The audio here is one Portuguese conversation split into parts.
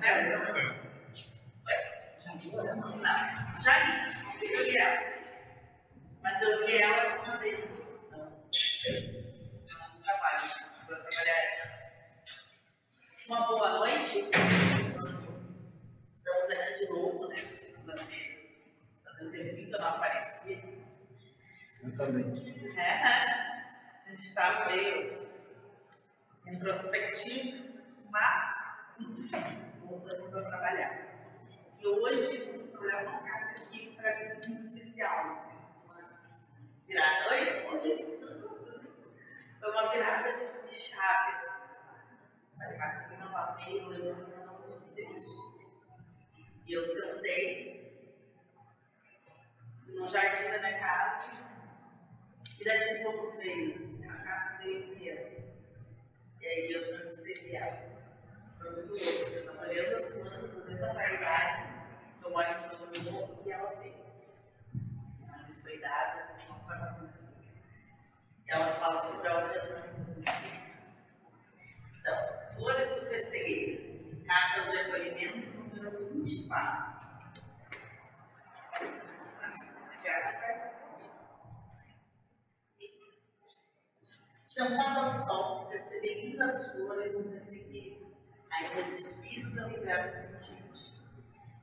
Né? Não, já li. Eu li ela. Mas eu li ela uma vez. Então, não trabalho, vou trabalhar essa. Uma boa noite. Estamos aqui de novo, né? Segunda-feira. Fazendo tempo que eu não aparecia. Eu também. É, a gente está meio introspectivo, mas voltamos a trabalhar. E hoje vamos trabalhar uma carta aqui para mim muito especial. Assim, virada. Oi, hoje foi uma virada de, de chave. Assim, Essa carta que não lavei, eu lembro que não muito triste. E eu sentei no jardim da minha casa e daqui a pouco veio assim, a carta veio inteira. E aí eu transcrevi ela. Muito louco. Você está olhando as plantas, olhando a paisagem, eu moro em cima do morro e ela veio. Ela foi dada de uma forma muito. E ela fala sobre a alternância do espírito. Então, Flores do Pessegueiro, cartas de acolhimento número 24. Sentado ao sol, percebendo as flores no pessegueiro, ainda despido da inverno urgente.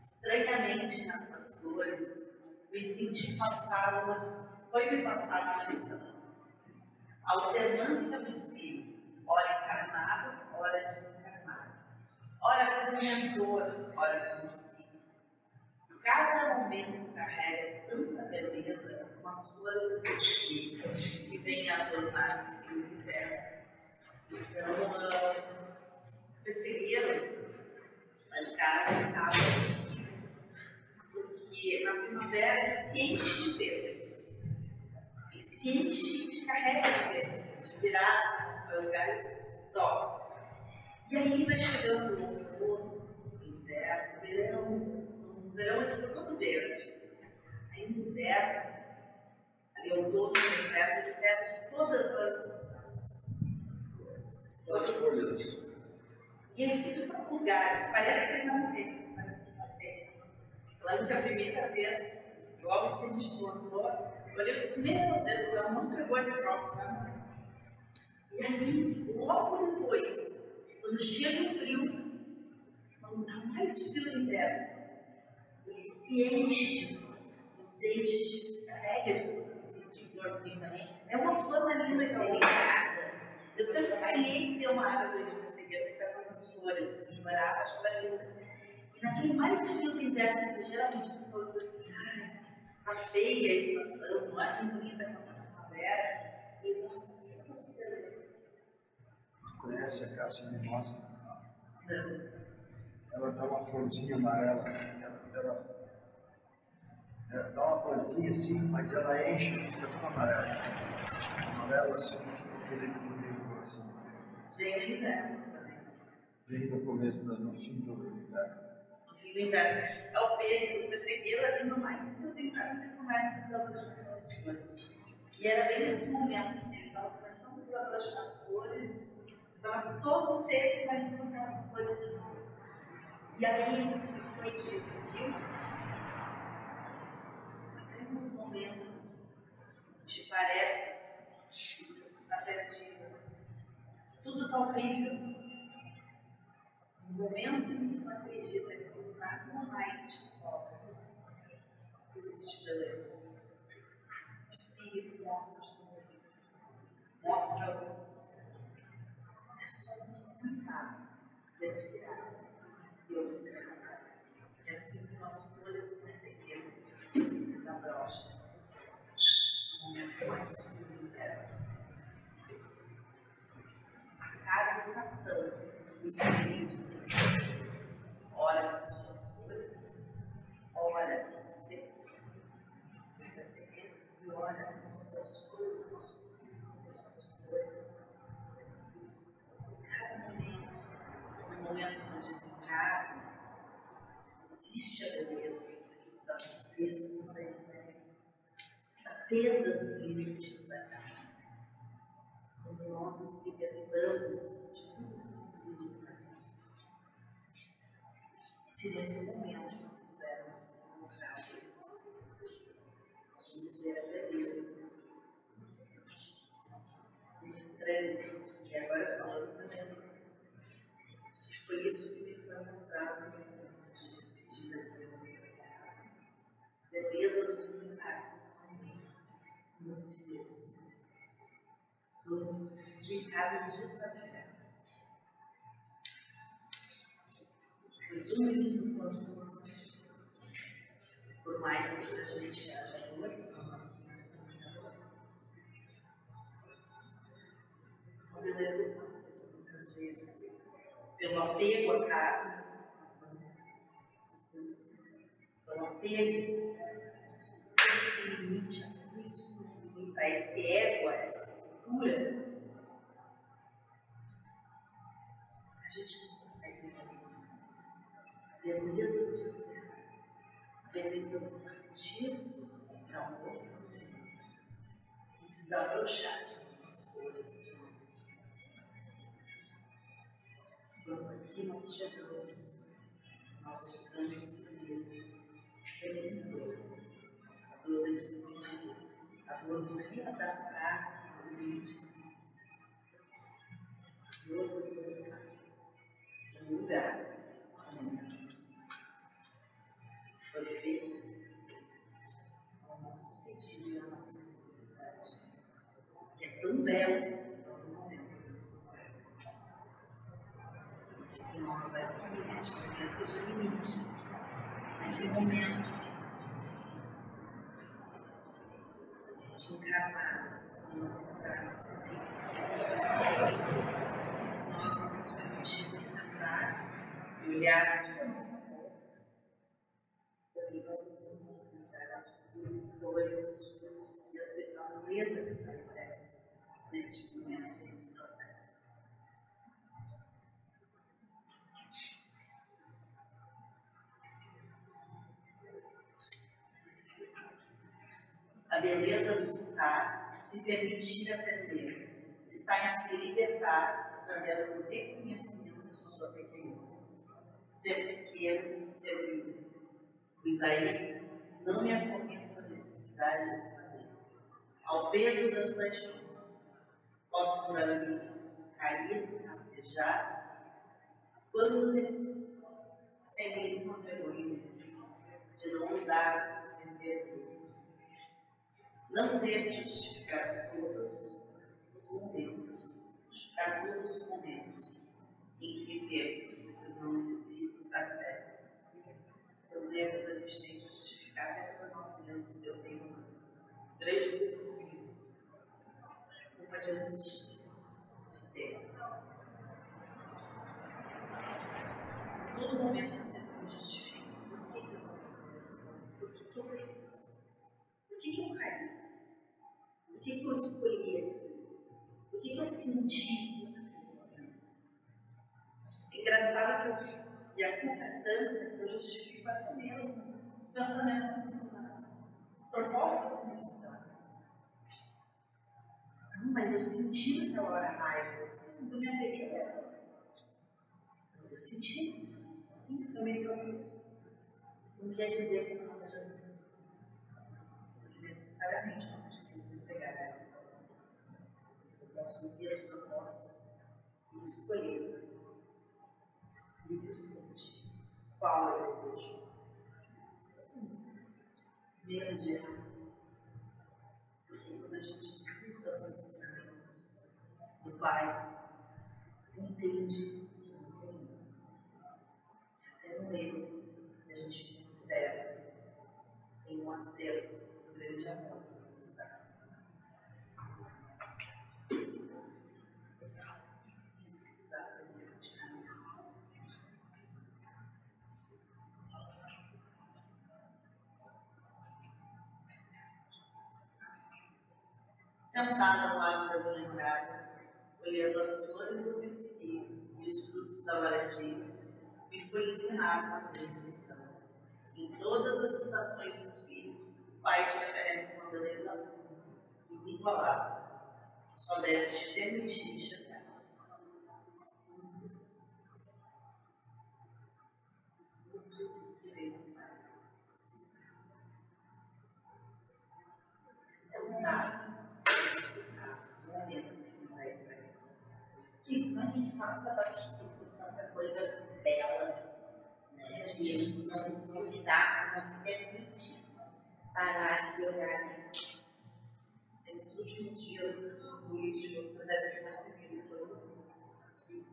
Estranhamente, nestas flores, me senti passar uma, foi-me passada uma lição. A alternância do espírito, ora encarnado, ora desencarnado, ora como mentor, ora como discípulo. Cada momento carrega tanta beleza como as flores do pessegueiro que vêm adornar o inverno. Então, pessegueiro, lá de casa, estava espírito, porque na primavera ele se enche de pêssegos, e se enche de carrega de pêssegos, de viraças, as galhas se dobram. E aí vai chegando o outono, o inverno, o verão, o verão é todo verde. Aí no inverno, ali outono, no inverno, ele perde todas as, as, as todas as folhas. E ele fica só com os galhos, parece que ele vai morrer, parece que está seco. Lembro que a primeira vez, logo que a gente eu olhei e disse, meu Deus do céu, não pegou esse troço, né? E aí, logo depois, quando chega o frio, quando está mais frio no inverno, ele se enche de flores, ele se enche de se carrega de de flor também. É uma flor linda que a outra. Eu sempre sonhei ter uma árvore de perseguido que faz umas flores, assim, era linda. E naquele mais frio do inverno, que geralmente a pessoa diz assim, ah, tá feia a estação, não é tão bonita como a primavera. E nossa, que legal. Conhece a Cássia Mimosa? Não. Ela dá uma florzinha amarela. Ela, ela, dá uma plantinha assim, mas ela enche, fica toda amarela. Amarela assim, tipo aquele comigo assim. No inverno também. Vem no começo, do- no fim do inverno. Do inverno. É o pêssego, o pessegueiro ali no mais frio do inverno que começa a desabrochar aquelas flores. E era bem nesse momento, assim, ele estava começando a desabrochar as flores, estava todo seco, mas com aquelas flores lindas. E aí foi dito, viu? Até nos momentos que te parece que está perdido, tudo está horrível. Momento em que tu acredita que nada mais te sobra, existe beleza. O Espírito mostra o seu livro, mostra a luz. É só nos sentar, respirar e observar. E assim como as folhas do perseguiram se dá brocha. No momento mais frio do inverno. A cada estação, o Espírito ora com suas folhas, ora seco, fica secando, e ora com seus frutos, com suas flores. Cada momento, no momento do desencarne, existe a beleza da vocês nos né? a perda dos limites da carne. Quando nós nos libertamos se nesse momento nós soubermos encontrar isso, nós vamos ver a beleza. O estranho, e agora falando também, que foi isso que me foi mostrado no momento de despedida dessa casa. Beleza do desencargo, lucidez, dos encargos de gestação. Por mais que a gente haja dor, Uma beleza muitas vezes, pelo apego à carne, nós estamos pelo apego esse limite a isso a esse ego, a essa estrutura, beleza do desespero, a beleza do partir para um outro momento, e desabrochar de algumas folhas de alguns. Quando aqui nós chegamos, nós ficamos ele, pelo a dor da despedida, a dor do readaptar os limites, a dor do colocar de um lugar que é tão belo quanto o momento do Senhor. E se nós aqui, neste momento de limites, nesse momento de encarnados e encontrarmos também o Espírito, se nós não nos permitirmos sentar e olhar para a nossa volta, também nós vamos encontrar as flores, os beleza do escutar, se permitir aprender, está em se libertar através do reconhecimento de sua pequenez. Ser pequeno ser livre. Pois aí não me acometa a necessidade de saber. Ao peso das paixões, posso por ali cair, rastejar, quando necessito, sem nenhum egoísmo, de não mudar sem ter não que justificar todos os momentos, justificar todos os momentos em que perco, pois não necessito estar certo. Às vezes a gente tem que justificar até para nós mesmos. Eu tenho uma grande culpa comigo, culpa de existir, de ser. Todo momento eu sempre me justifico. Por que eu tomei decisão? Por que, que eu fiz? Por que, que eu caí? Por que, que eu escolhi aquilo? Por que, que eu senti naquele momento? É engraçado que, eu, que a culpa é tanta que eu justifico até mesmo os pensamentos que me são dados, as propostas que me são dadas. Não, mas eu senti naquela hora raiva, sim, mas eu me apeguei a ela. Mas eu senti, sim, também foi isso. Não quer dizer que não seja necessariamente não preciso me pegar nela. Posso ouvir as propostas e escolher livremente qual eu desejo. Menos de errar. Porque quando a gente escuta os ensinamentos do Pai, entende que não tem até no erro a gente considera em um acerto do grande amor Sentada ao lado da minha morada, olhando as flores do pessegueiro e os frutos da laranjeira, me foi ensinado uma grande. Em todas as estações do Espírito, o Pai te oferece uma beleza inigualável. Só deves te permitir passa batido tanta coisa bela, né? A gente não, se- dá, não se permite parar e olhar. Esses últimos dias, muitos de vocês devem ter percebido que eu, que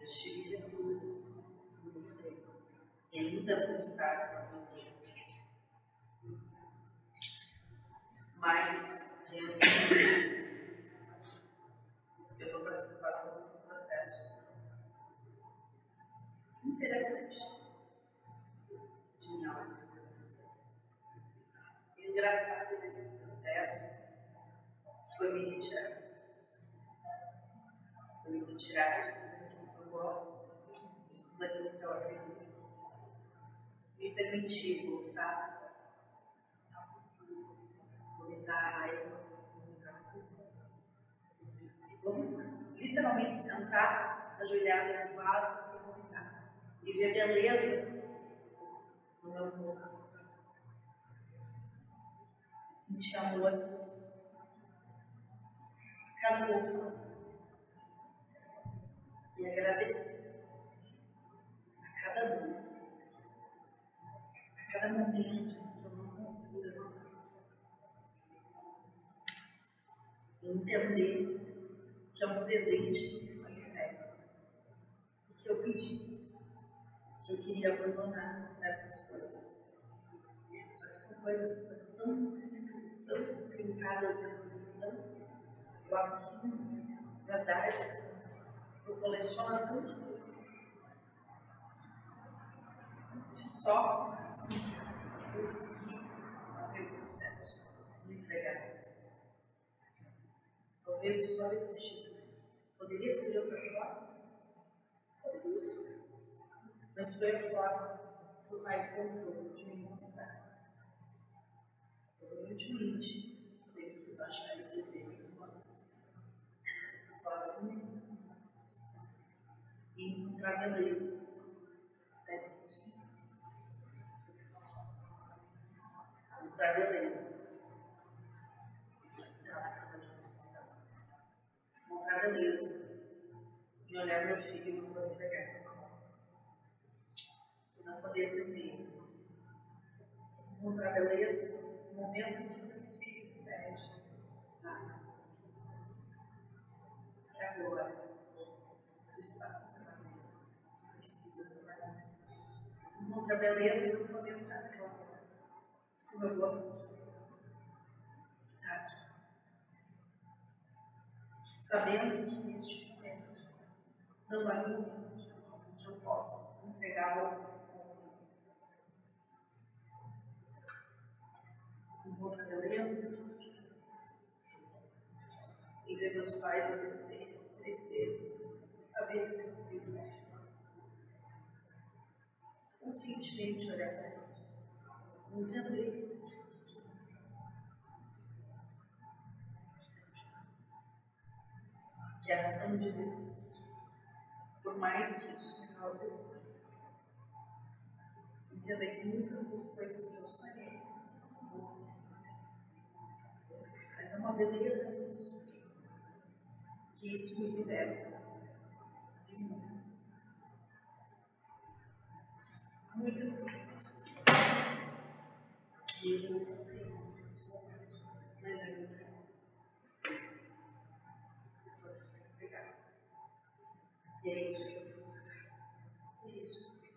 eu estive reclusa muito. E ainda vou estar por muito tempo. Mas, diante eu estou passando engraçado desse processo foi me retirar. Foi me retirar daquilo que eu gosto, daquilo que eu acredito. Me permitir voltar vomitar a raiva, vomitar a culpa. Literalmente sentar ajoelhada no vaso e vomitar. E ver beleza no meu corpo. Sentir amor. Cada corpo. E agradecer a cada um. A cada momento que eu não consigo levantar. entender que é um presente que foi entregue. E que eu pedi, que eu queria abandonar certas coisas. Só que são coisas tão, de mim, tão lá no fundo, verdades que eu coleciono tanto. Que só assim eu consegui fazer o processo de entregar elas. Talvez só esse jeito. Poderia ser de outra forma? Poderia. Mas foi a forma que o Pai encontrou de me mostrar. Provavelmente, teve que baixar e dizer, só assim e encontrar beleza. É isso. Encontrar beleza. Me escutar montar beleza e olhar meu filho e não poder pegar. E não poder atender. Encontrar beleza no momento que o espírito pede. Ah, que agora tu estás trabalhando, precisa trabalhar. Encontrar beleza no poder estar hora, como eu gosto de fazer. Tá aqui sabendo que neste momento não há ninguém que eu possa entregar outra beleza e ver meus pais crescer, crescer e saber que eles conscientemente olhar para isso, entender que a ação de Deus, por mais que isso me cause dor, entender que muitas das coisas que eu sonhei uma beleza nisso, que isso me liberta de muitas coisas. Muitas coisas. E eu não tenho nesse momento, mas eu não quero. E é isso que eu vou É isso que eu.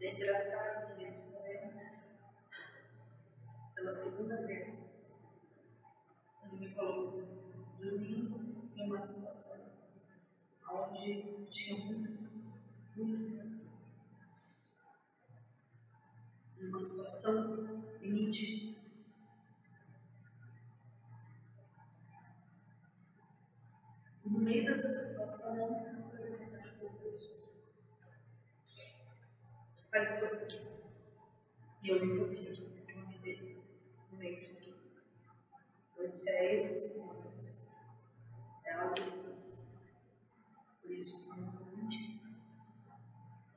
E é engraçado pela segunda vez, ele me colocou dormindo em uma situação onde tinha muito, muito. Em uma situação limite. no meio dessa situação, a única coisa que apareceu foi isso. Apareceu. E eu me toquei, eu me dei no meio de tudo. Eu disse, é esse Senhor Deus. É algo exclusivo. Por isso, eu não vou.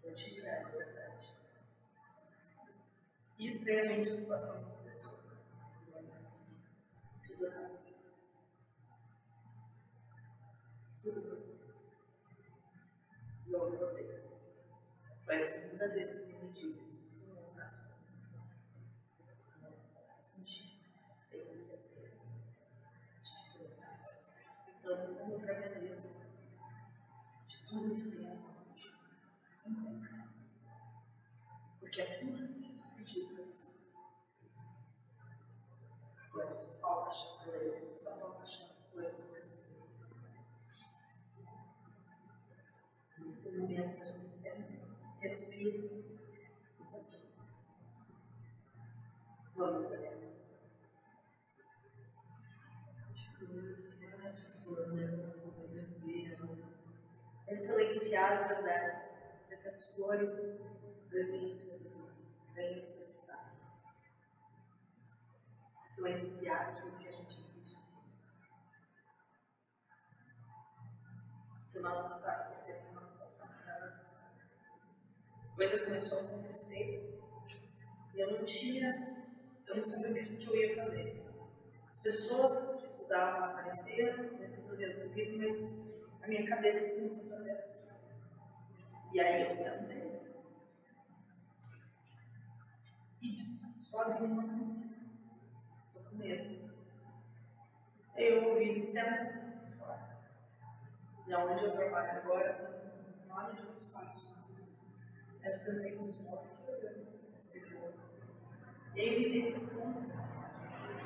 Eu te entrego a verdade. E estranhamente a situação se cessou. Tudo errado. Tudo E eu acordei. Foi a segunda vez que tudo vem a nós. Encontra. Porque é tudo pediu para você. Só falta achar coisa, só falta achar as coisas desse Nesse momento a gente sempre respira desafio. Vamos olhar. Silenciar as verdades, para que as flores ganhem o seu, ganhem seu estado. Silenciar aquilo que a gente acredita. Semana passada, passei uma situação que estava assim. Coisa começou a acontecer e eu não tinha, eu não sabia o que, eu ia fazer. As pessoas precisavam aparecer, tudo resolvido, mas a minha cabeça começou a fazer assim. E aí eu sentei. E disse, sozinho não consigo. Estou com medo. Eu ouvi, senta. E aonde eu trabalho agora, não há de um espaço. Eu sentei no suor, respirou. E eu me dei conta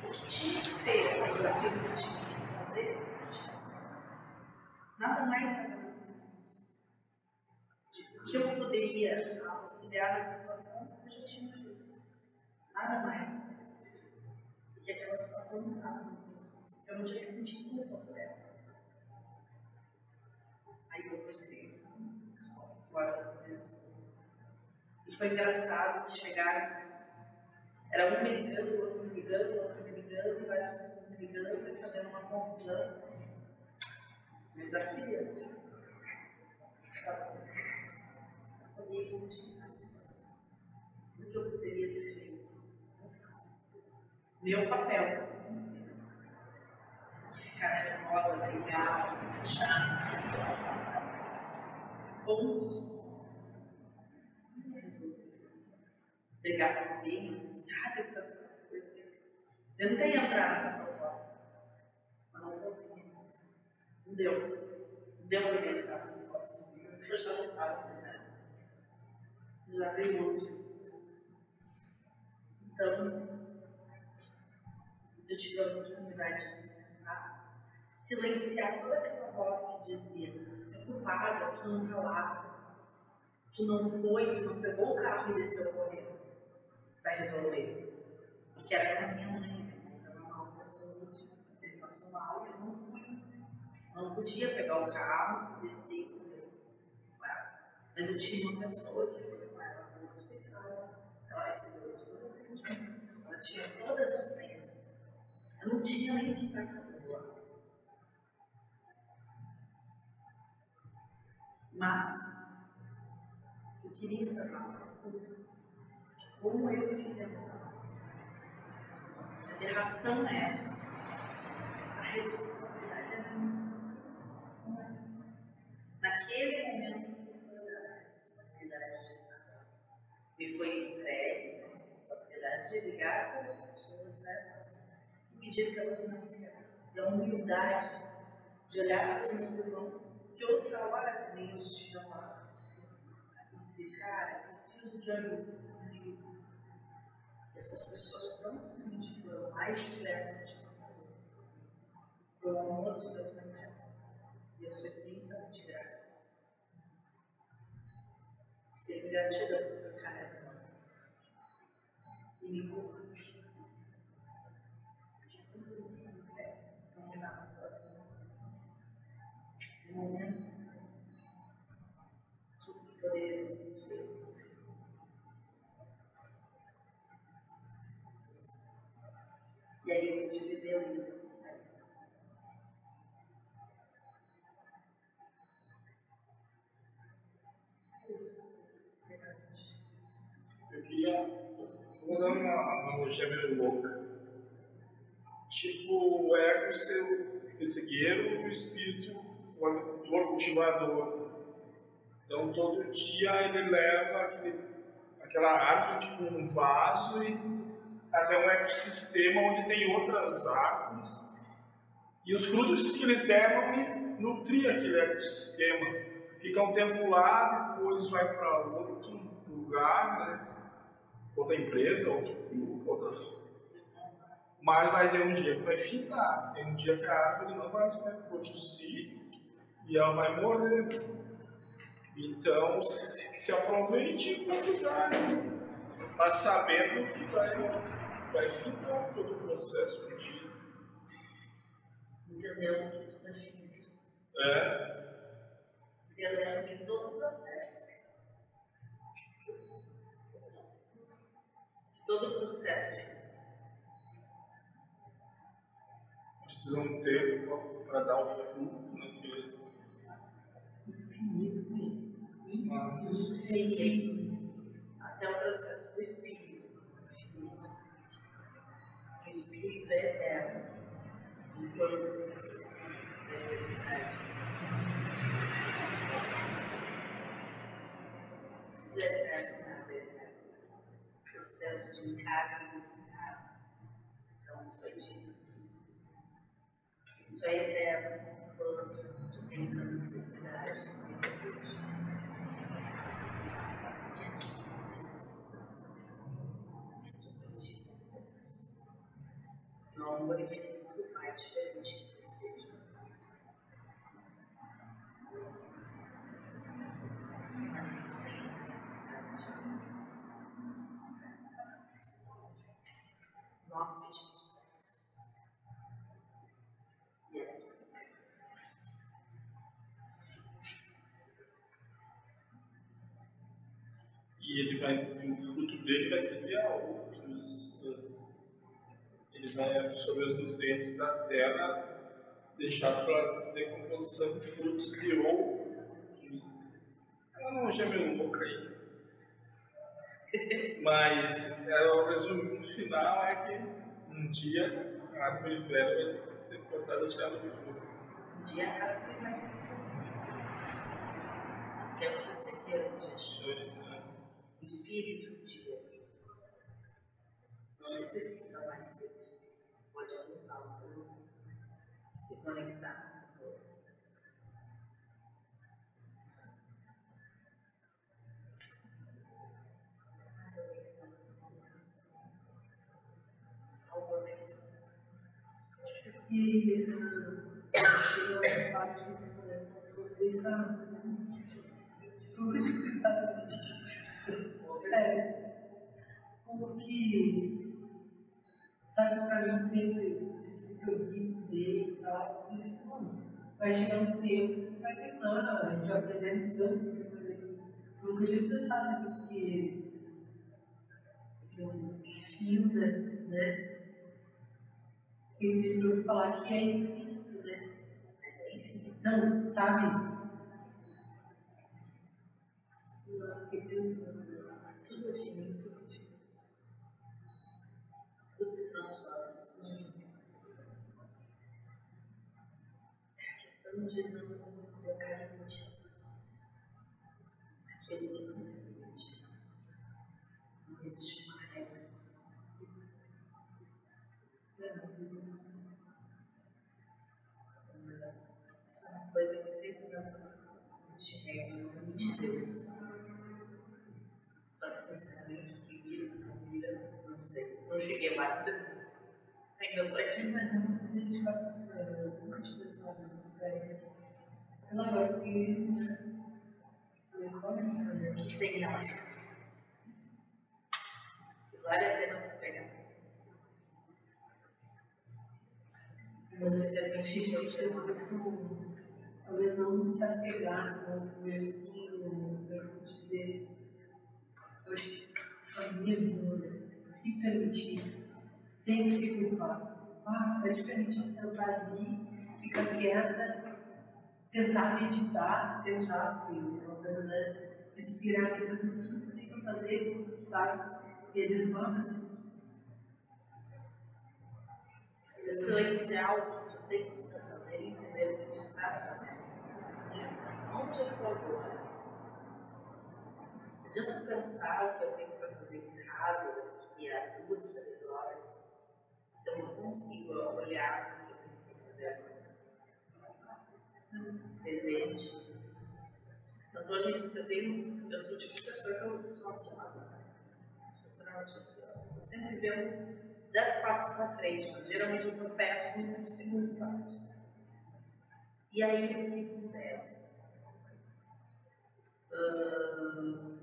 o que tinha que ser aquilo que eu tinha que fazer, Nada mais estava nas minhas mãos. O que eu poderia auxiliar na situação, eu já tinha feito. Nada mais ser feito. Porque aquela situação não estava nas minhas mãos. Eu não tinha que sentir culpa por ela. Aí eu respirei. Agora eu fazer as coisas. E foi engraçado que chegaram. Era um me ligando, outro me ligando, outro me ligando, várias pessoas me ligando, fazendo uma confusão. Mas aquele eu sabia que não tinha mais o que. O que eu poderia ter feito? Não fiz. Meu papel. Ficar nervosa, brigar, achar pontos. Resolver. Pegar com alguém, eu disse, ah, tem que fazer uma coisa. Tentei entrar nessa proposta, mas não consegui. Não deu. Não deu para entrar no negócio. Eu já não estava né? Já veio antes. Então, eu tive a oportunidade de sentar, silenciar toda aquela voz que dizia: é culpada, tu não está lá, tu não foi, não pegou o carro e desceu correndo para resolver. Porque era com a minha mãe, estava mal da saúde, ele passou Não podia pegar o carro, descer e. Mas eu tinha uma pessoa que foi ela no hospital, ela recebeu ela tinha toda a assistência. Eu não tinha nem o que para fazer lá. Mas eu queria estar lá. Como eu fiz a aberração é essa. A responsabilidade é minha. Naquele momento, a responsabilidade de estar lá. Me foi entregue a responsabilidade de ligar para as pessoas certas e pedir que elas não se esqueçam. E a humildade de olhar para os meus irmãos, que outra hora também eu estive lá. E disse, cara, preciso de ajuda, me ajuda. Essas pessoas prontamente foram lá e fizeram o que tinham que fazer. Foi o amor de Deus manifesto. E eu sou imensamente grata. Ser gratidão por cada coisa. E me usar uma analogia meio louca. Tipo, o ego ser o pessegueiro e o espírito o agricultor, cultivador. Então, todo dia ele leva aquele, aquela árvore tipo um vaso e até um ecossistema onde tem outras árvores. E os frutos que eles deram nutrir aquele ecossistema. Fica um tempo lá, depois vai para outro lugar, né? Outra empresa, outro grupo, outra. Mas vai ter um dia que vai ficar. Tem um dia que a árvore não vai se produzir e ela vai morrer. Então, se, se aproveite para cuidar, mas sabendo que vai, vai todo o processo um dia. Entendendo que tudo é finito. É. Entendendo que todo o processo todo o processo finito. Precisa um tempo para dar o fruto naquele. Infinito, né? Infinito. Até o processo do espírito. Infinito. O espírito é eterno. Enquanto necessita da eternidade. Tudo é eterno, nada é eterno. Processo de encargo e desencargo. Então, aqui. Isso é eterno quando tu tens a necessidade de desejo. E aqui necessitas também. Por Deus. No amor E ele vai, e o fruto dele vai servir a outros. Ele vai absorver os nutrientes da terra, deixar para decomposição frutos de outros. Ela não gemeu louca aí. Mas é, o resumo final é que um dia a árvore velha vai ser cortada e tirada do fogo. Um dia a árvore vai Que é o que receberam espírito um dia não necessita mais ser o espírito. Pode alugar o corpo, se conectar com o corpo. E parte disso, né? A. Tipo, de pensar nisso. Sério. Como que. Sabe, pra mim sempre, tudo que eu vi, estudei e tal, eu sempre disse, mano, vai chegar um tempo que vai terminar, a gente vai fazer aquilo. Eu nunca tinha pensado nisso que. eu finda, né? Porque sempre ouvi falar que é infinito, né? Mas é infinito. Então, sabe? Isso fiquei pensando. Tudo é Você transforma infinito. É a questão de não colocar limites. Aquilo que não é. Não existe uma regra. Isso é uma coisa que sempre não existe regra, não limite Deus. Só que, sinceramente, não sei. Não cheguei lá ainda. Ainda estou aqui. Mas é uma coisa que a gente vai. Eu nunca pensado nisso, sério. Sei lá, agora porque. Que tem ela? Vale a pena se pegar. Você eu te amo. Talvez não se apegar, não ver assim, não ver dizer. Eu acho que a minha visão é se permitir, sem se culpar. Ah, é diferente sentar ali, ficar quieta, tentar meditar, tentar, porque é uma coisa, né? Respirar, que tem para fazer, sabe? E às vezes, mas Silenciar o que tu tens para fazer e entender o que tu estás fazendo. Onde é eu agora? adianta pensar o que eu tenho para fazer em casa daqui a duas, três horas, se eu não consigo olhar o que eu para fazer agora. Presente. Antônio disse, eu tenho, eu sou o tipo de pessoa que eu sou ansiosa. Sou extremamente ansiosa. Estou sempre vendo dez passos à frente, mas geralmente eu tropeço no segundo passo. E aí o que acontece? Hum,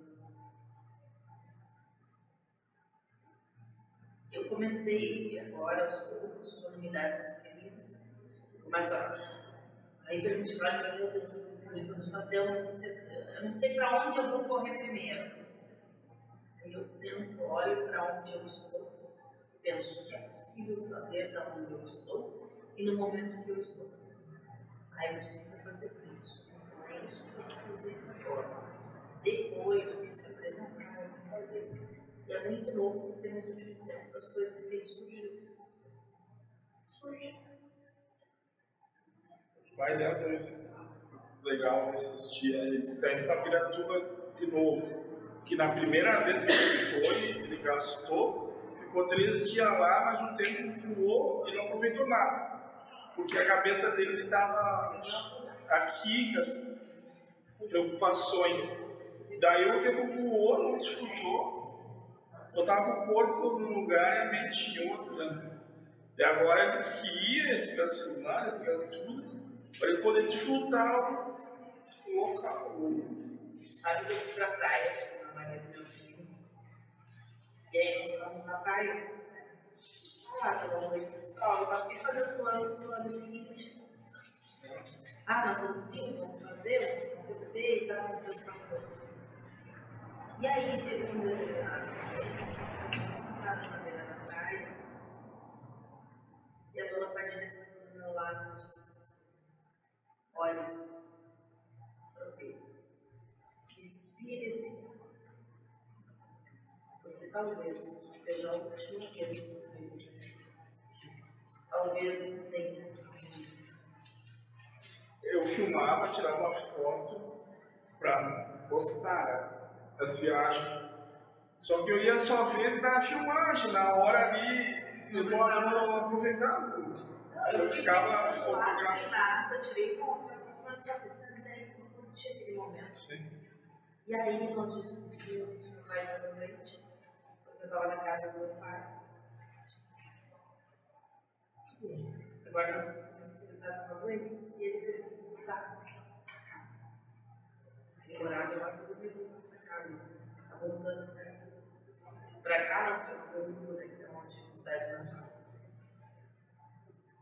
comecei agora aos poucos, quando me dá essas crises, começo a, a hiperventilar, eu vou fazer, eu não sei, eu não sei para onde eu vou correr primeiro. Aí eu sento, olho para onde eu estou, penso que é possível fazer da onde eu estou e no momento que eu estou. Aí eu preciso fazer isso. Então é isso que eu vou fazer agora. Depois, o que se apresentar, eu vou fazer. E é muito louco porque nos últimos tempos as coisas têm surgido. Surgem. O pai dela também legal assistir. Ele disse que para Piratuba de novo. Que na primeira vez que ele foi, ele gastou, ficou três dias lá, mas o tempo voou e não aproveitou nada. Porque a cabeça dele estava aqui com as preocupações. Daí o tempo voou, não desfrutou, botava o corpo num lugar e a mente em outra. E agora ele disse que ia, desligar celular, desligar tudo, para ele poder desfrutar o local. Sabe que eu fui para a praia com a Maria do meu filho. E aí nós estamos na praia. Ah, pela noite de sol, eu aqui fazendo planos para o ano seguinte. Ah, nós vamos vir, vamos fazer, vamos acontecer e tal, vamos fazer uma coisa. E aí teve determinado dia, sentada na beira da praia, e a dona Padilha sentou do meu lado e disse assim, olha, esse ar, porque talvez seja a última vez que eu vejo. Talvez não tenha. Eu filmava, tirava uma foto para postar as viagens. Só que eu ia só ver na filmagem, na hora ali, eu não, aproveitava. Eu Eu fiz ficava sem celular, sem nada, tirei foto, mas sabe, você não curtir aquele momento. Sim. E aí nós discutimos que meu pai estava doente, porque eu estava na casa do meu pai. Agora nós descobrimos que ele estava doente e ele teve que voltar. Ele morava lá no Rio está voltando para cá. Para cá não, para o Rio, né, que é uma cidade lá.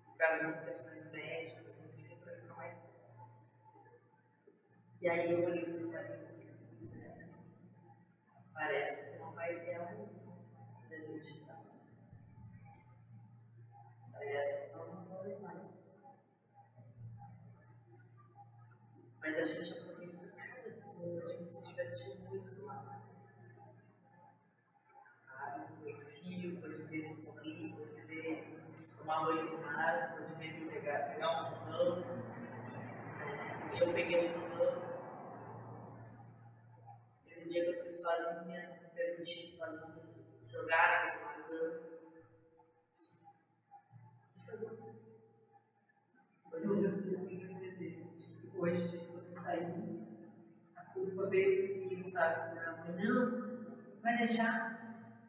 Por causa das questões médicas, enfim, para ficar mais. E aí eu olhei para o marido e disse, né? Parece que não vai ter um da gente não. Parece que não vamos mais. Mas a gente aproveitou cada segundo, a gente se divertiu muito sorrir, pode ver tomar banho do mar, pode ver pegar, pegar um pano. Eu peguei um pano. Teve um dia que eu fui sozinha, me permiti sozinha jogar naquele vazão. Foi bom. São meus que eu que entender. Hoje, quando saí, a culpa veio comigo, sabe? Mãe, não, vai deixar.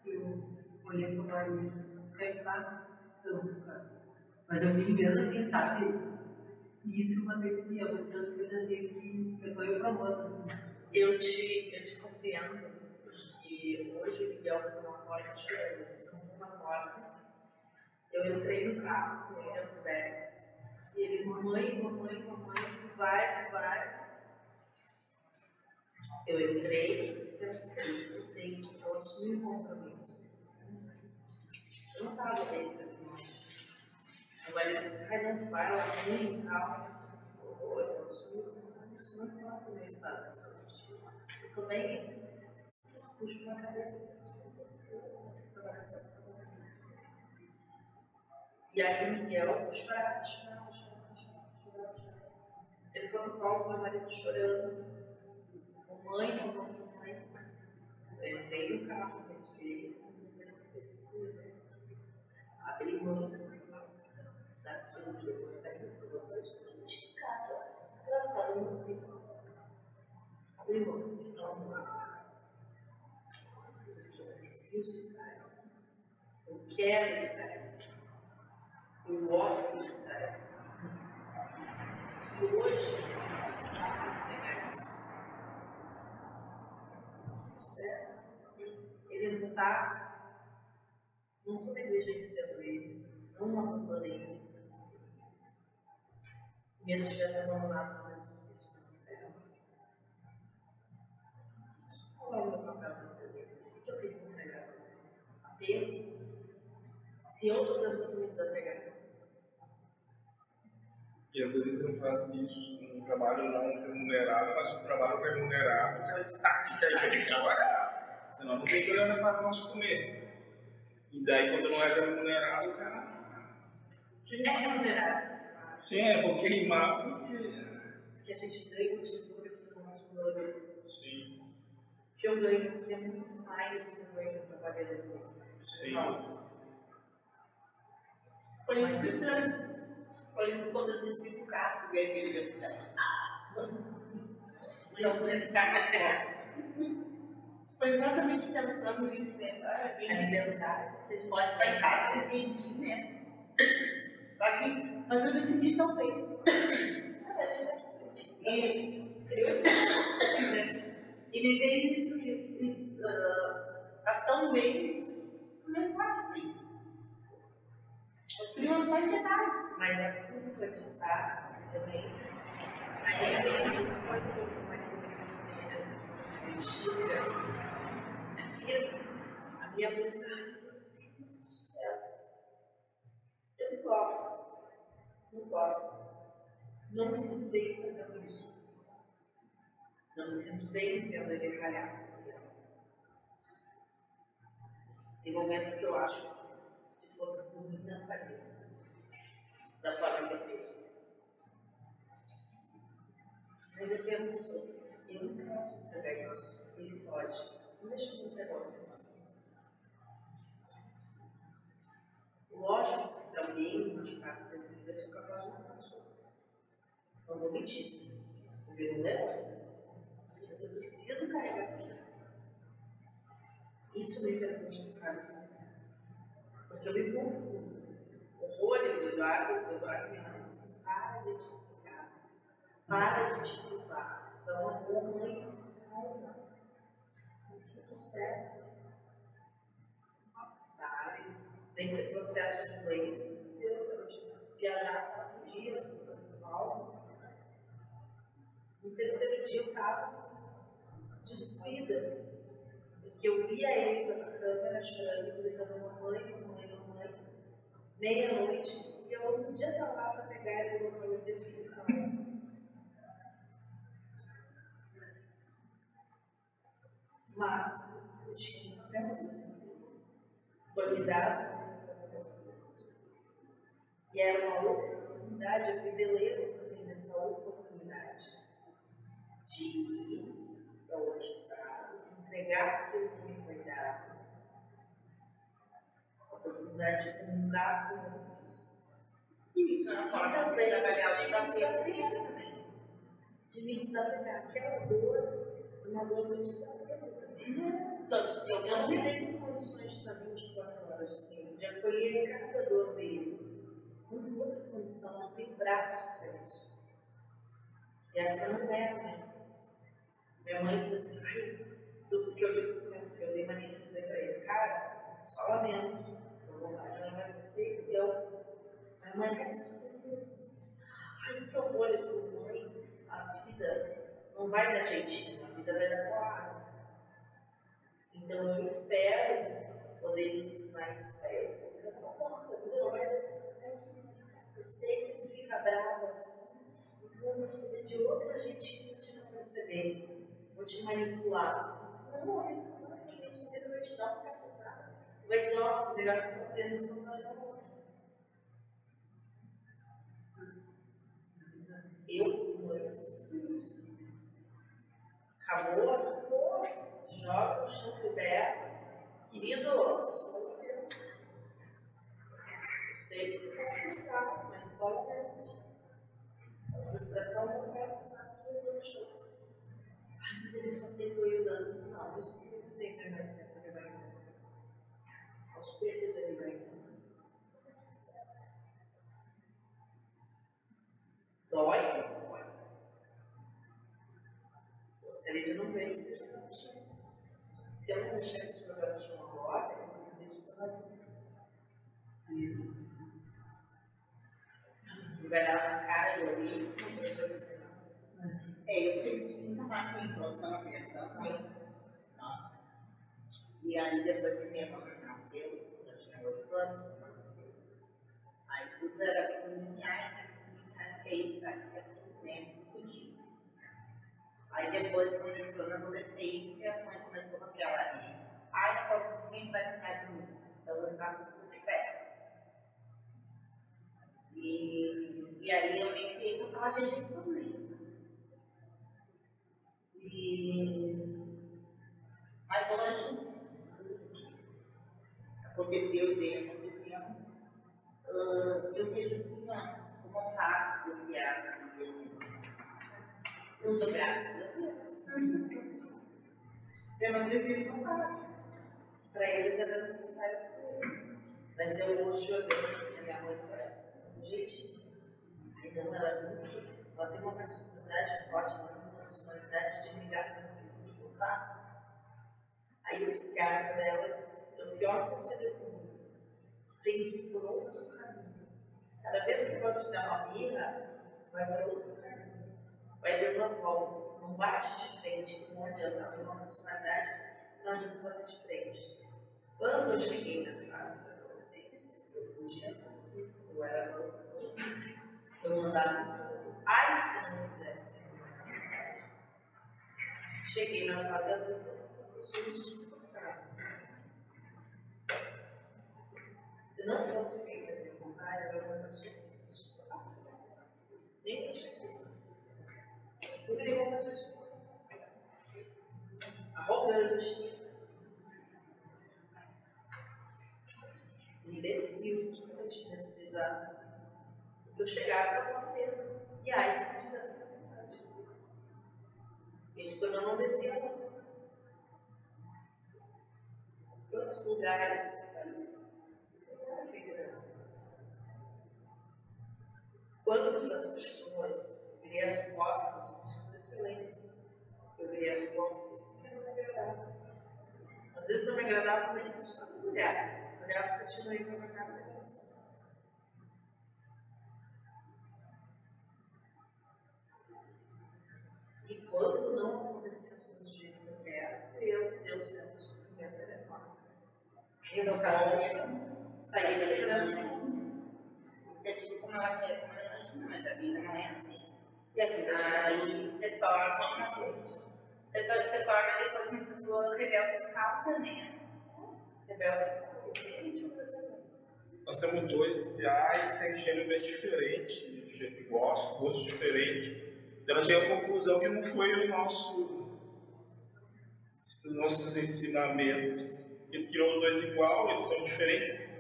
Eu olhei para o marido, quer ficar? Não, cara. Mas eu me mesmo assim, sabe? Isso me avançando, porque eu tenho que. Eu estou provando. Eu te, eu te compreendo, porque hoje o Miguel foi numa porta chorando, ele descansou na porta. Eu entrei no carro com ele aos berros. E ele, mamãe, mamãe, mamãe, vai, vai. Eu entrei, pensei, eu tenho que eu assumi um compromisso. Eu não estava dentro do Meu marido disse, ai, não vai, é ruim e tal. Eu, eu assumi um compromisso, não importa o meu estado de saúde. Eu também puxo na cabeça. E aí o Miguel chorava, chorava, chorava, chorava, chorava. Ele foi no colo, meu marido chorando. Mamãe, mamãe, mamãe. com respeito, com obedecer, por exemplo. Abrir mão daquilo que eu gostaria, que eu gostaria de casa, não tenho. Abrir mão de não Porque eu preciso estar, eu quero estar, eu gosto de estar. E hoje, eu precisava pegar isso. Certo? Ele não está. Não estou negligenciando ele. Não abandonei ele. Mesmo se tivesse abandonado, talvez fosse isso Qual é o meu papel vida dele? O que eu tenho que entregar? Apego? Se eu estou tentando me desapegar, E às vezes não faz isso com um trabalho não remunerado, mas um trabalho remunerado, o cara está fica aí que trabalhar. Senão não tem grana para nós comer. E daí quando não é remunerado, o cara. é remunerado esse trabalho. Sim, é, vou queimar porque. Porque a gente ganha um tesouro e não um tesouro. Sim, que eu ganho, que é muito mais do que eu ganho trabalhando. sim. Foi isso estranho. Foi isso quando eu desci do carro, e aí ele E eu falei, cara, Foi exatamente pensando nisso, né? Ah, é verdade. que a gente Pode estar em casa, eu entendi, né? Aqui, mas eu senti tão bem. E eu né? E me veio isso, isso tá tão bem, que faz assim? Eu queria só entender. Mas a culpa de estar também. Aí é a mesma coisa que eu comentei às vezes quando filha, a minha diz, ai, meu Deus do céu. Eu não gosto. Não gosto. Não me sinto bem fazendo isso. Não me sinto bem vendo ele calhar. Tem momentos que eu acho que se fosse por mim, não faria da forma que eu fiz. Mas é apenas eu não posso entregar isso. Ele pode. Não deixa eu entregar o que vocês. Lógico que se alguém machucasse minha vida, eu sou capaz de matar a pessoa. Mentir. O é Mas eu preciso carregar essa vida. Isso me permite buscar a Porque eu me culpo horrores do Eduardo, o Eduardo me diz assim, para de te explicar, para de te culpar. Então, a tua mãe, calma, tudo certo. Sabe? Nesse processo de doença, Deus, eu tive viajar quatro dias para São Paulo. No terceiro dia eu estava assim, destruída. Porque eu via ele pela câmera chorando, gritando mamãe, mamãe, mamãe meia-noite, e eu não podia estar lá para pegar ele para fazer filho não. Mas eu tinha uma papelzinho. Foi me dado missão. E era uma oportunidade, eu vi beleza também nessa oportunidade de ir outro estado, entregar aquilo que me foi dado oportunidade de comunicar com outros. Isso é uma forma de trabalhar o desapego também. De me desapegar. Aquela dor, uma dor muito desapego também. Então, eu Eu não me dei condições de estar 24 horas com ele, de acolher cada dor dele. Não tem outra condição, não tem braço para isso. E essa não é a minha. Minha mãe diz assim, ai, tudo que eu digo para meu filho, eu dei mania de dizer para ele, cara, só lamento, vontade, ela vai ser perdão. A mãe é isso. Ai, que horror, eu digo, mãe, a vida não vai dar jeitinho, a vida vai dar porrada. Então eu espero poder ensinar isso para ele. Eu não importa, a vida não vai ser Eu sei que tu fica brava assim, eu vou fazer de outro jeitinho te não perceber. Vou te manipular. Não, eu não vou fazer isso, eu vou te dar uma cacetada vai dizer, ó, oh, melhor que compreensão para outra. Eu, como eu sinto isso. Acabou, acabou, se joga no chão, libera, Querido, sou eu. Eu sei que estou frustrado, mas só eu. A frustração não vai passar se show. Ai, mas ele só tem dois anos. Não, isso tem muito tempo, é mais tempo ele vai entender. Aos poucos ele vai entender. Dói? Dói. Gostaria de não ver ele seja no chão. Só que se eu não deixar esse jogar no chão agora, eu vou fazer isso toda a vida. E vai dar uma cara de não vai acontecer nada. É, eu sempre tive muita máquina em produção, aviação também. Nossa. E aí depois que minha irmã nasceu, eu tinha oito anos. Aí tudo era comunidade, é isso aqui, né? Podia. Aí depois, quando entrou na adolescência, a mãe começou com aquela. Ai, qual que vai ficar de? Então eu faço tudo de pé. E, e aí eu me fiquei com aquela rejeição mesmo. E, mas hoje, aconteceu vem acontecendo, uh, eu vejo assim, uma fase que é a Eu dou graças a Deus. Eu não preciso contar. Para eles era necessário. Mas eu olhei, a minha mãe parece gente, não ela é muito, ela tem uma personalidade forte, ela tem uma personalidade de ligar com o de voltar. Aí o psiquiatra dela, o pior conselho do mundo, tem que ir por outro caminho. Cada vez que pode fizer uma birra, vai para outro caminho. Vai dando uma volta, não bate de frente, não adianta, tem uma personalidade, não adianta de frente. Quando eu cheguei na casa da adolescência, eu podia eu era eu mandava ai se não fizesse cheguei na eu sou insuportável se não fosse feita a minha vontade eu pessoa insuportável nem eu poderia uma pessoa insuportável arrogante. Imbecil desprecisar. Eu chegava para bater. E aí, se não fizesse a vontade. Isso quando eu não descia a Quantos lugares eu saí? Quantas pessoas eu virei as costas, pessoas excelentes. Eu virei as costas porque não me agradava. Às vezes não me agradava nem só olhar. Olhava, continuei para cá, as costas. E quando não acontecia as coisas do jeito que eu quero, eu, Deus sempre sobre o meu telefone. Eu não vou sair da liderança. Você viu como ela quer, como ela imagina, mas a vida não é assim. E a vida já Aí você torna, você torna, você torna depois uma pessoa rebelde sem causa, né? rebelde sem causa. Nós temos dois piais, tem gênero bem diferente, jeito que gosta, gosto diferente. Ela chega à conclusão que não foi o nosso, os nossos ensinamentos. Ele tirou os dois igual, eles são diferentes.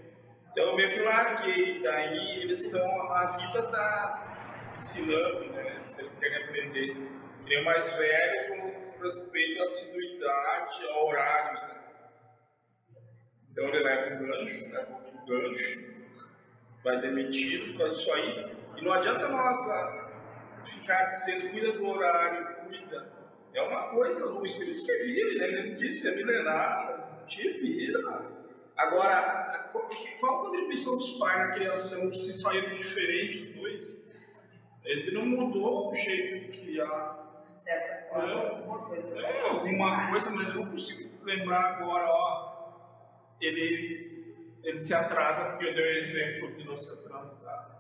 Então, eu meio que larguei. Daí, eles estão, a vida está ensinando, né? Se eles querem aprender. Queria mais velho com respeito à assiduidade, a horários, né? Então ele leva um gancho, leva outro gancho, vai demitido causa disso aí. E não adianta nós ficar dizendo, cuida do horário, cuida. É uma coisa, o Espírito se vira, ele disse, é milenar, te vira. Agora, qual a contribuição dos pais na criação que se saíram diferentes os dois? Ele não mudou o jeito de criar. De certa forma, É. alguma coisa. É, alguma coisa, mas eu não consigo lembrar agora, ó. Ele, ele se atrasa porque eu dei o exemplo de não se atrasar.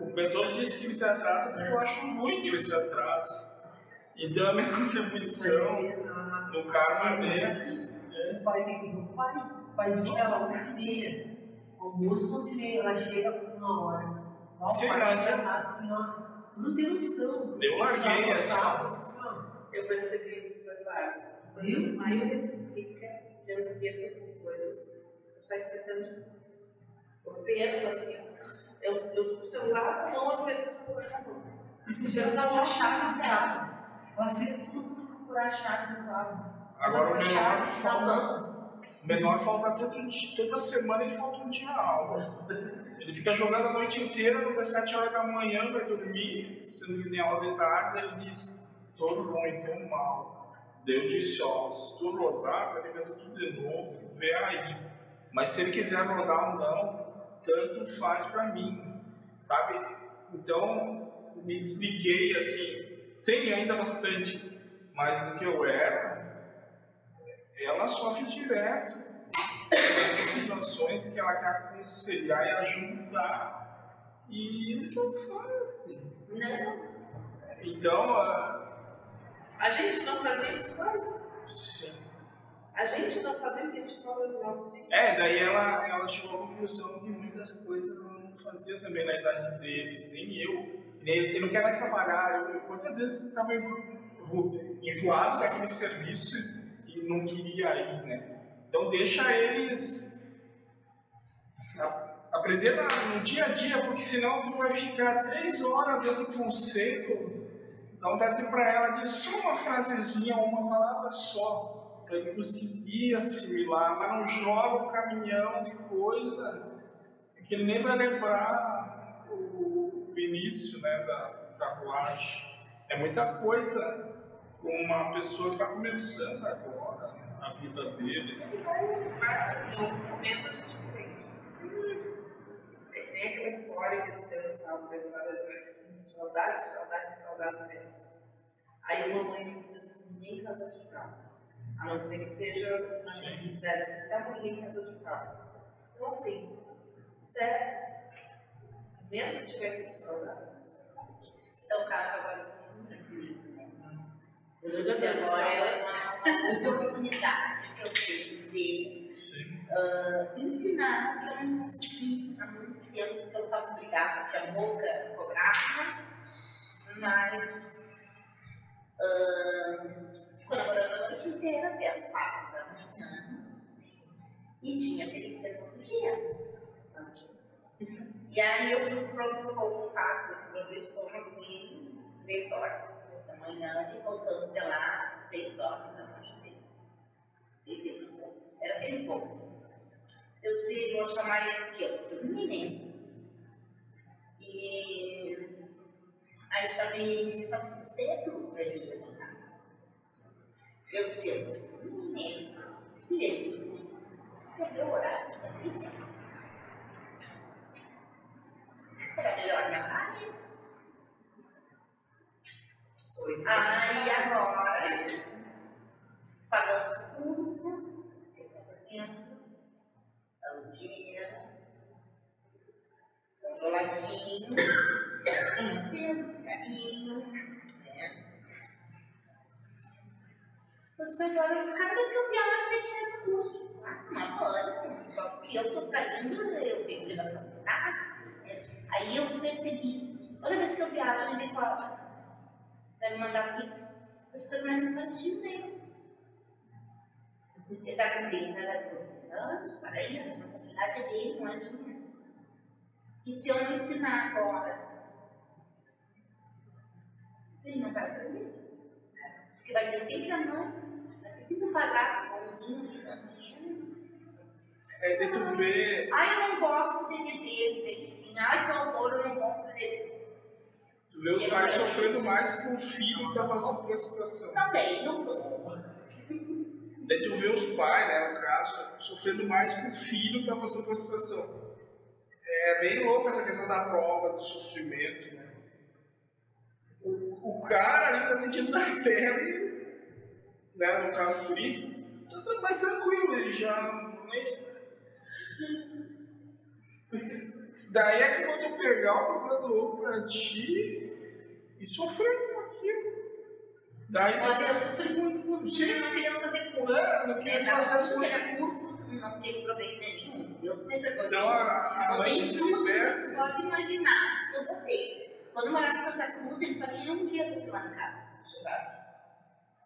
O mentor disse que ele se atrasa porque eu acho ruim que ele se atrase. Então a minha contribuição no karma desse. O pai tem que ir pai. O pai diz que ela 11 e meia. Almoço 11 e meia. Ela chega com uma hora. Ó, O Sim, pai já- assim, ó. Não tem noção. Eu larguei essa. assim, ó. Eu percebi isso foi claro. Viu? Mais ele fica, eu eu esqueço as coisas, eu só esquecendo. Eu perco assim, eu, eu tô com o celular na mão, eu perco o celular na mão. Já não achava do carro. Ela fez tudo para procurar a chave do carro. Agora o menor falta, o menor falta todo, toda semana ele falta um dia a aula. Ele fica jogando a noite inteira, às 7 horas da manhã, vai dormir, sendo que tem aula de tarde, ele diz, tô ruim, tô mal. Daí eu disse, ó, se tu rodar, vai fazer tudo de novo, vê aí. Mas se ele quiser rodar ou não, tanto faz pra mim, sabe? Então, me desliguei assim, tem ainda bastante, mas do que eu era, ela sofre direto essas situações que ela quer aconselhar e ajudar, e eles não fazem. Não, Então, ah, a gente não fazia os pais. sim. A gente não fazia o que a gente fala dos nossos filhos. É, daí ela, ela chegou à conclusão que muitas coisas ela não fazia também na idade deles, nem eu. Nem, ele não quer mais trabalhar. Eu, eu, quantas vezes estava enjoado daquele serviço e não queria ir, né? Então deixa eles aprender no dia a dia, porque senão tu vai ficar três horas dando conselho. Dá vontade de para ela, diz só uma frasezinha, uma palavra só, para ele conseguir assimilar, mas não joga um caminhão de coisa que ele nem vai lembrar o, o início né, da carruagem. É muita coisa com uma pessoa que está começando agora a vida dele. né? E vai, em algum momento a gente aprende. Tem aquela história que esse Deus estava da história de saudades, saudades, saudades deles. Aí uma mãe me disse assim: ninguém casou de carro. A não ser que seja uma necessidade especial, ninguém casou de carro. Então, assim, certo? Mesmo que tiver que saudades. Então, o caso agora? Eu agora é uma oportunidade que eu tenho de ah, ensinar o que eu não consegui há muitos tempos, que eu só brigava, porque a boca cobrava, mas ficou namorando a noite inteira, até as quatro da manhã, e tinha perícia no outro dia. E aí eu fui para o socorro fato, para o estômago dele, três horas da manhã, e voltamos de lá, seis horas da noite dele. E seis e pouco. Era seis e pouco. Eu disse, vou chamar ele aqui, ó, porque eu menino. E aí chamei ele para cedo, ele ia voltar. Eu disse, menino, e ele? Perdeu o horário da Pessoas. Aí agora, pagamos curso, fazendo, dando dinheiro, consoladinho, temos carinho, disse agora, cada vez que eu viajo, tem dinheiro no curso. Ah, mas mano, só que eu tô saindo, eu tenho ligação de nada. Aí eu percebi, toda vez que eu viajo, ele me cobra para me mandar pix. As coisas mais infantis dele. Ele está com 30 anos, para aí, a responsabilidade é dele, não é minha. E se eu não ensinar agora, ele não vai aprender. Porque vai ter sempre a mãe, vai ter sempre um padrasto bonzinho, gigantinho. É de tu ver, Ai, eu não gosto de beber, Ai, que horror, eu não beber. tu vê os pais sofrendo mais com o filho que está passando por essa situação. Também, não tô. Daí tu vê os pais, né, no caso, sofrendo mais com o filho que está passando por essa situação. É bem louco essa questão da prova, do sofrimento, né? O, o cara ali está sentindo na pele, né, no caso frio, tá mais tranquilo, ele já nem... Daí é que eu vou pegar o problema do outro pra ti e sofrer com aquilo. Daí Olha, eu sofri muito com Sim. isso, não queria fazer curso. Não, não queria fazer as coisas. Curso, não teve proveito nenhum. Deus me perdoe. Então a, a mãe tem se liberta. pode imaginar. Eu vou ter. Quando eu morava em Santa Cruz, eles só tinham um dia da semana em casa.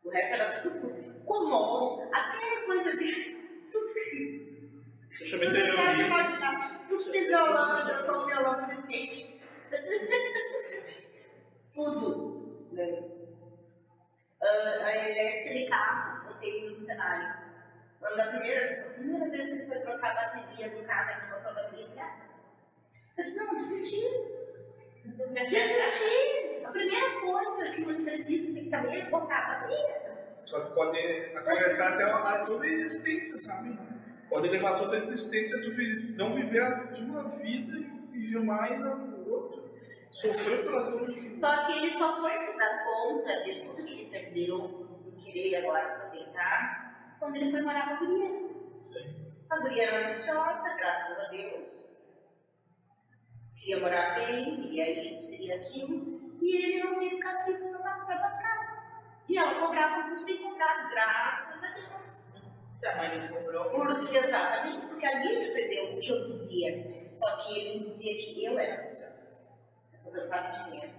O resto era tudo curso. Comum, até coisa de Eu chamei de Tudo tem violão, eu toco violão no skate. Tudo. Né? Uh, a elétrica carro, eu tenho no cenário. Quando a primeira, a primeira vez que ele foi trocar a bateria do carro, ele botou a bateria ligada. Eu disse, não, desisti. Desisti. A primeira coisa que você desiste tem que saber é botar a bateria. Só que pode acarretar até a existência, sabe? Pode levar toda a existência, vi- não viver a tua vida e viver mais a outra. Sofrer pela tua vida. Só que ele só foi se dar conta de tudo que ele perdeu e querer agora aproveitar quando ele foi morar com a guria. Sim. A guria era ambiciosa, graças a Deus. Queria morar bem, queria isso, queria aquilo. E ele não teve castigo para bancar. E ela cobrava muito bem cobrado, graças a. Se a mãe não cobrou, Porque, exatamente, porque ali ele perdeu o que eu dizia. Só que ele me dizia que eu era ambiciosa. Eu só dançava dinheiro.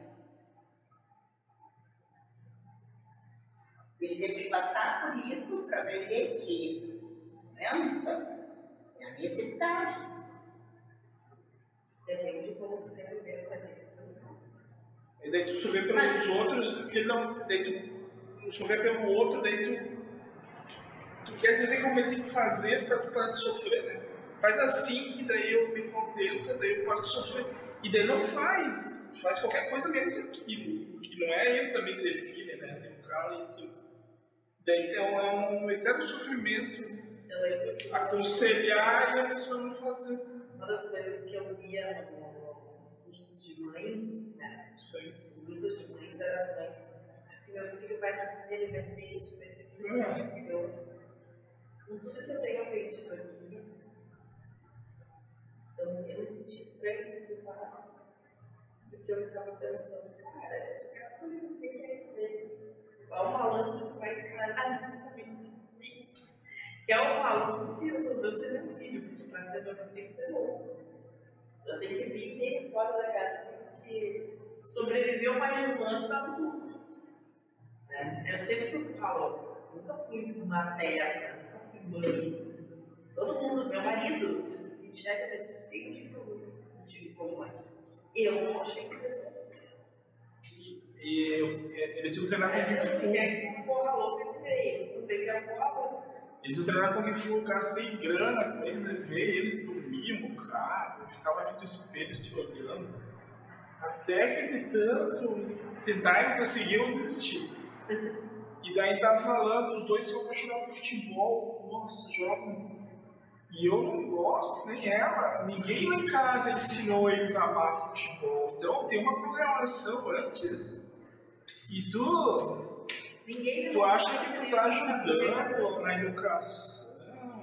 Ele teve que passar por isso para aprender que não é a ambição, é a necessidade. depende de como tu quer viver com ele. E daí tu sofrer pelos outros, porque ele não. Daí tu, tu sofrer pelo outro, daí tu. Quer dizer como ele tem que fazer para tu parar de sofrer, né? Faz assim, que daí eu me contento, daí eu paro de sofrer. E daí não faz. Faz qualquer coisa menos aquilo. Que não é ele também que define, né? Tem um cara em cima. Daí então é um eterno sofrimento Eu lembro que aconselhar e a pessoa não fazer. uma das coisas que eu via no- nos cursos de mães, né? Aí. Os grupos de mães eram as mães. que Meu filho vai nascer, ele vai ser isso, vai ser aquilo, vai ser aquilo. Com tudo que eu tenho aprendido aqui, eu, eu me senti estranho de. Porque eu ficava pensando, cara, eu só quero conhecer ele dele. Qual o malandro que vai encarar nessa vida? Que é o maluco que resolveu ser meu filho, porque para ser meu filho tem que ser louco. Eu tenho que vir meio fora da casa, porque sobreviveu mais de um ano tá no mundo. Né? Eu sempre fui falou, nunca fui nunca fui mãe. Todo mundo, meu marido, disse assim, chega, me surpreende por tipo como mãe. Eu não achei que assim. E eu- eles iam treinar Aí Kung Fu. aqui com porra louca que veio, não teve a porra louca. Eles iam treinar Kung Fu, gastei grana com eles, levei eles dormir no carro, eu ficava aqui do espelho se olhando. Até que de tanto tentar e não conseguiam desistir. E daí tava falando, os dois são apaixonados por futebol, nossa, jogam. E eu não gosto, nem ela. Ninguém lá em casa ensinou eles a amar futebol. Então tem uma programação antes. E tu, Ninguém Tu acha que tu tá ajudando na educação,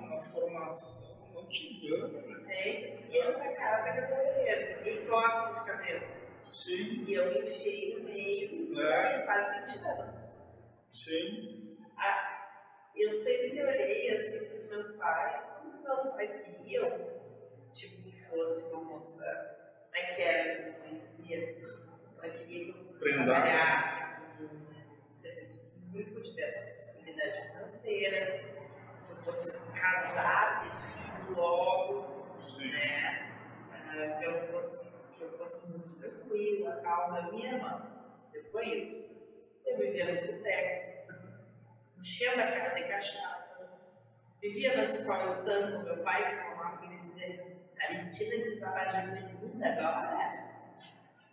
na formação, não te engana, né? É, eu na casa tô Ninguém gosta de cabelo. Sim, E eu me enfiei no meio É. e quase 20 anos. Sim. Eu sempre olhei assim para os meus pais, como meus pais queriam, tipo, que fosse uma moça, como é que era, que conhecia, ela queria que eu trabalhasse com um serviço público, tivesse estabilidade financeira, que eu fosse casar, ter filho logo, Sim. né? Ah, que eu fosse, que eu fosse muito tranquila, calma. Minha irmã, sempre foi isso. Eu vivia nos botecos, enchendo a cara de cachaça, vivia nas escolas de samba, meu pai falava que ele dizia, tá vestindo esse sapatinho de bunda agora?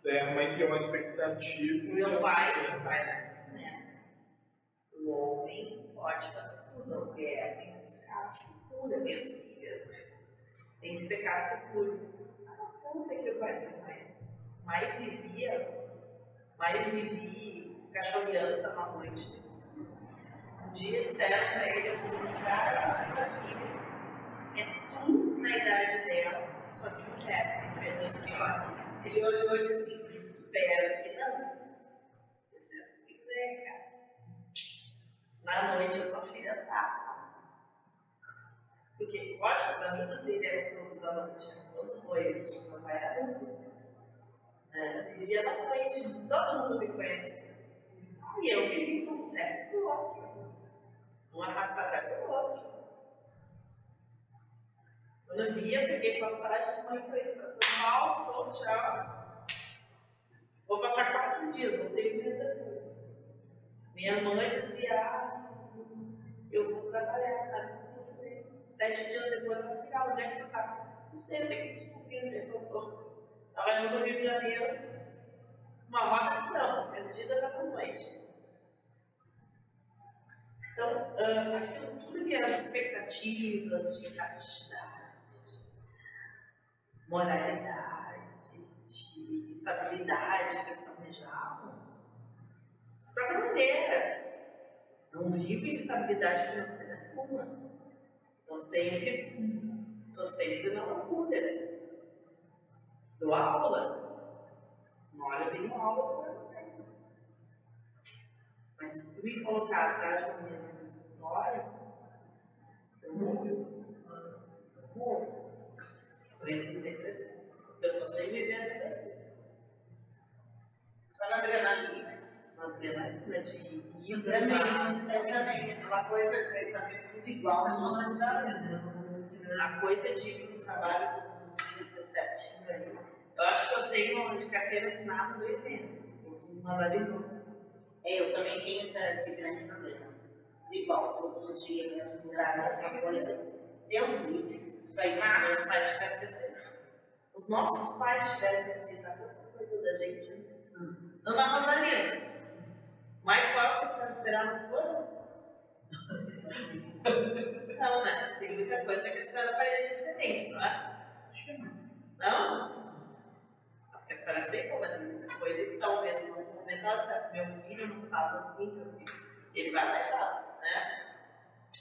É, a mãe criou uma expectativa. Meu pai, meu pai era assim, né? O homem pode fazer tudo, a mulher tem que ser casta e pura, minhas filhas, né? Tem que ser casta e pura. Ah, puta que eu pariu, mas mais vivia, mais vivi cachorreando pela noite. Um dia disseram pra ele assim, cara, minha filha, é tudo na idade dela, só que mulher, tem pessoas que olham. Ele olhou e disse assim, espero que não. Eu disse, pois é, cara. Na noite a tua filha tá. Porque, lógico, os amigos dele eram todos da noite, todos loiros, meu pai era músico. Né? Vivia na noite, todo mundo me conhecia. E eu vivi como terra pro outro. Um arrastador pro outro. Quando eu via, peguei passagem, mãe, tô indo pra São Paulo, tchau. Vou passar quatro dias, voltei um mês depois. Minha mãe dizia, ah, eu trabalhar, tá? Sete dias depois ela fica, onde é que tu tá? Não sei, eu tenho que descobrir onde é que eu. Ela indo no Rio de Janeiro, uma roda de samba, perdida da noite. Então, ah, aquilo tudo que eram as expectativas de castidade, de moralidade, de estabilidade que eles almejavam, para bandeira. Não vive estabilidade financeira nenhuma. Estou sempre, tô sempre na loucura. Dou aula. Uma hora eu tenho aula, outra eu não tenho. Mas se tu me colocar atrás da mesa no escritório, eu morro. Eu morro. Eu entro em depressão. Eu só sei viver a depressão. Só na adrenalina. Uma adrenalina de ida, também, eu também. Aquela coisa de fazer tudo igual, mas só na a coisa de trabalho todos os dias, 17 aí. Eu acho que eu tenho de carteira assinada dois meses. Eu preciso mandar de novo. É, eu também tenho esse, esse grande problema. Igual, todos os dias, mesmo lugar, mesma coisa. Deus livre. Isso aí, Ah, meus pais tiveram que aceitar. Os nossos pais tiveram que aceitar tanta coisa da gente. né? Dona Rosalina, Mike qual que a senhora esperava que fosse? Não, né? Tem muita coisa que a senhora faria diferente, não é? Não? Porque a senhora aceitou, mas tem muita coisa que talvez momento ela dissesse, meu filho não faz assim, meu filho. Ele vai lá e faz, né?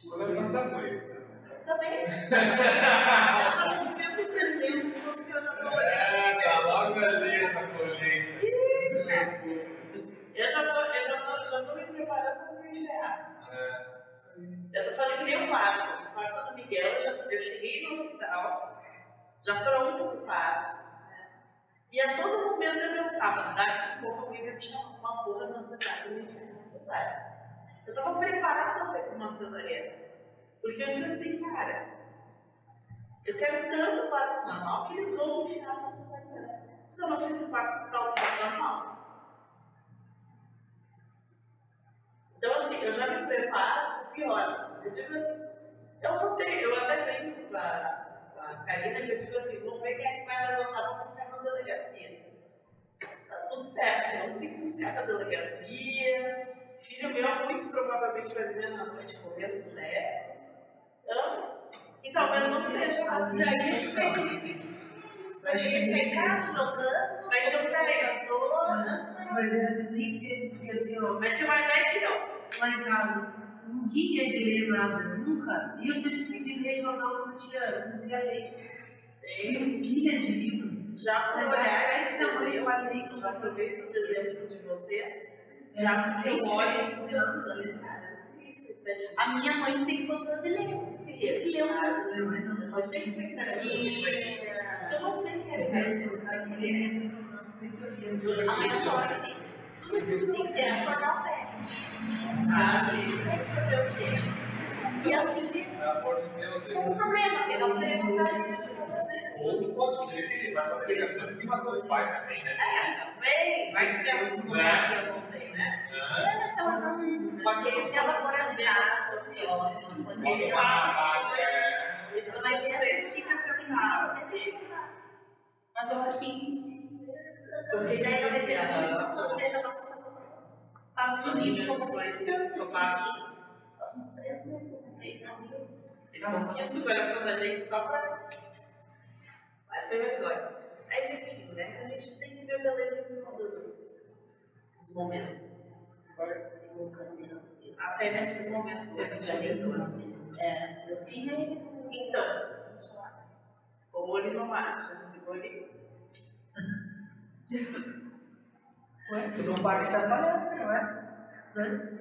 Quando passar por isso. Também. Eu já não vi os exemplos que eu já estou olhando. É, tá logo ali na colheita. Eu já tô, eu já tô, já tô me preparando para me enviar. É, isso aí. Eu tô fazendo que nem o parto. O parto do Miguel, eu, já, eu cheguei no hospital, já pronto para o parto. E a todo momento eu pensava, daqui a pouco alguém vai me chamar uma porra de uma cesárea, eu ia uma cesárea. Eu estava preparada para uma cesariana. Porque eu disse assim, cara, eu quero tanto parto normal que eles vão me enfiar na cesariana. Se eu não fiz o parto tal parto normal. Então, assim, eu já me preparo para o pior. Assim. Eu digo assim, eu vou ter, eu até brinco com a, Karina, que eu digo assim, vamos ver quem é que vai levantar para buscar na delegacia. Tá tudo certo, não tenho que buscar na delegacia. Filho meu, muito provavelmente vai vir na noite correndo com mulher. Então, e talvez não seja. Já ia ser Vai Ele pecado jogando, Vai ser um carregador. Mas vai ver, às vezes nem cedo, porque assim, ó, Mas você vai ver que não. lá em casa, ninguém é de nada, nunca. E eu sempre fui de ler jornal quando eu tinha, comecei a ler. Tenho pilhas de livro. Já ser uma exemplos, quadrinho, já por ver os exemplos de vocês, É, já porque eu olho e penso que expectativa. A minha mãe sempre gostou de ler. E eu não. Meu, mas não. Pode ter expectativa. Eu não sei o que é isso, eu o que é. a minha sorte, tudo tem que ser jornal velho. Sabe? Tem que fazer o quê? E assim, tem um eles- problema, eu não tenho vontade de vezes. Ou pode ser que ele vai pra delegacia assim matou os pais também, né? É, também, vai criar um personagem, eu não sei, né? Ah, É, mas ela não. Com aquele Se ela for ajudar, assim, ó, Ele faz essas coisas. Esse Mas sujeito ele fica sentado. Mas eu acho que isso. Porque Daí ela vai ter que ah, quando veja, passou, passou, passou. Se eu psicopata. Passou uns três meses, eu comprei pra mim. Ele conquista o coração da gente só pra. Vai ser vergonha. Mas enfim, né? A gente tem que ver beleza em todos os, os momentos. Até nesses momentos que a gente já. É, Deus tem. Então, o olho no mar, já desligou ali? Ué, tu não pode estar palestra, não é? Né?